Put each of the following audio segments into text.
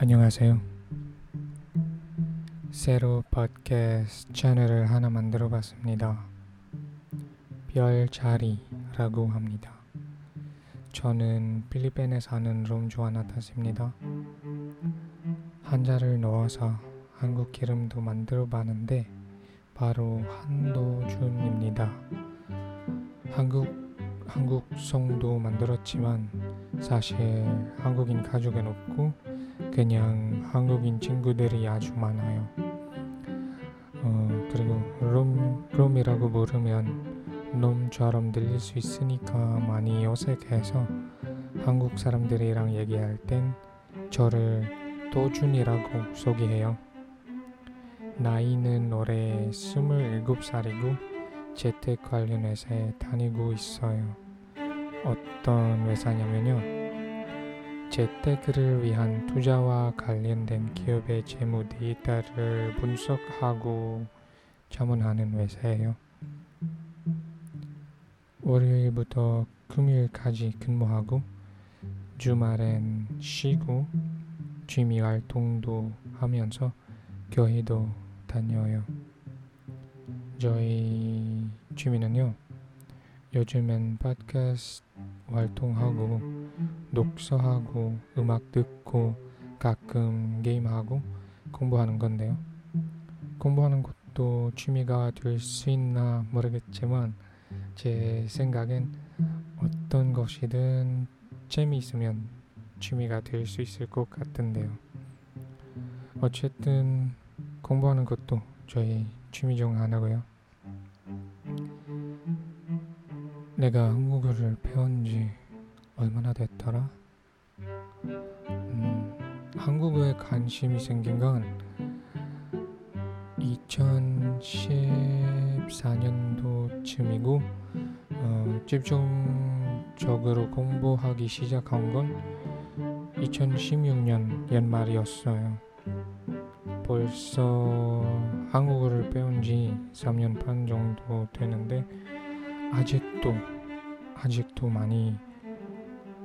안녕하세요. 새로 팟캐스트 채널을 하나 만들어 봤습니다. 별자리라고 합니다. 저는 필리핀에 사는 롬조아나타스입니다. 한자를 넣어서 한국 이름도 만들어 봤는데 바로 한도준입니다. 한국 한국 성도 만들었지만 사실 한국인 가족은 없고 그냥 한국인 친구들이 아주 많아요. 어, 그리고 롬, 롬이라고 부르면 놈처럼 들릴 수 있으니까 많이 어색해서 한국 사람들이랑 얘기할 땐 저를 도준이라고 소개해요. 나이는 올해 27살이고 재택 관련 회사에 다니고 있어요. 어떤 회사냐면요. 재테크를 위한 투자와 관련된 기업의 재무 데이터를 분석하고 자문하는 회사예요. 월요일부터 금요일까지 근무하고 주말엔 쉬고 취미 활동도 하면서 교회도 다녀요. 저희 취미는요. 요즘엔 팟캐스트 활동하고 독서하고 음악 듣고 가끔 게임하고 공부하는 건데요. 공부하는 것도 취미가 될 수 있나 모르겠지만 제 생각엔 어떤 것이든 재미있으면 취미가 될 수 있을 것 같은데요. 어쨌든 공부하는 것도 저희 취미 중 하나고요. 내가 한국어를 배운 지 얼마나 됐더라? 음, 한국어에 관심이 생긴 건 2014년도쯤이고 어, 집중적으로 공부하기 시작한 건 2016년 연말이었어요. 벌써 한국 배운 지 3년 반 정도 되는데 아직도 아직도 많이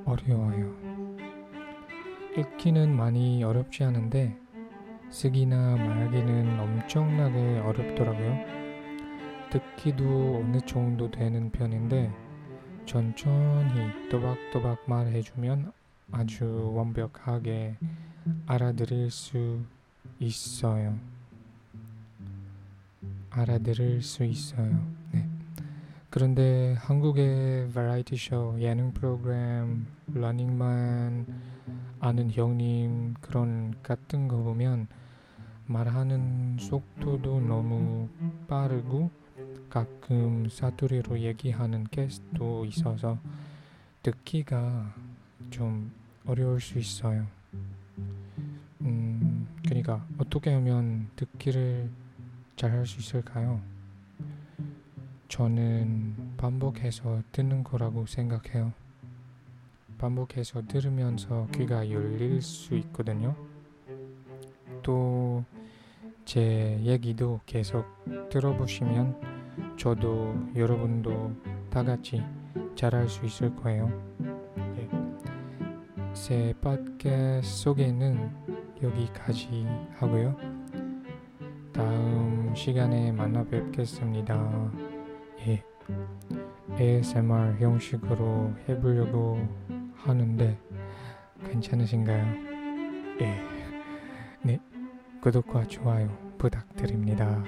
어려워요. 읽기는 많이 어렵지 않은데 쓰기나 말하기는 엄청나게 어렵더라고요. 듣기도 어느 정도 되는 편인데 천천히 또박또박 말해주면 아주 완벽하게 알아들을 수 있어요. 알아들을 수 있어요. 네. 그런데 한국의 버라이티 쇼, 예능 프로그램, 러닝만, 아는 형님 그런 같은 거 보면 말하는 속도도 너무 빠르고 가끔 사투리로 얘기하는 게스트도 있어서 듣기가 좀 어려울 수 있어요. 음, 그러니까 어떻게 하면 듣기를 잘 할 수 있을까요? 저는 반복해서 듣는 거라고 생각해요. 반복해서 들으면서 귀가 열릴 수 있거든요. 또 제 얘기도 계속 들어보시면 저도 여러분도 다 같이 잘할 수 있을 거예요. 네. 새 팟캐스트 소개는 여기까지 하고요. 다음 시간에 만나 뵙겠습니다. 예. ASMR 형식으로 해보려고 하는데 괜찮으신가요? 예. 네. 구독과 좋아요 부탁드립니다.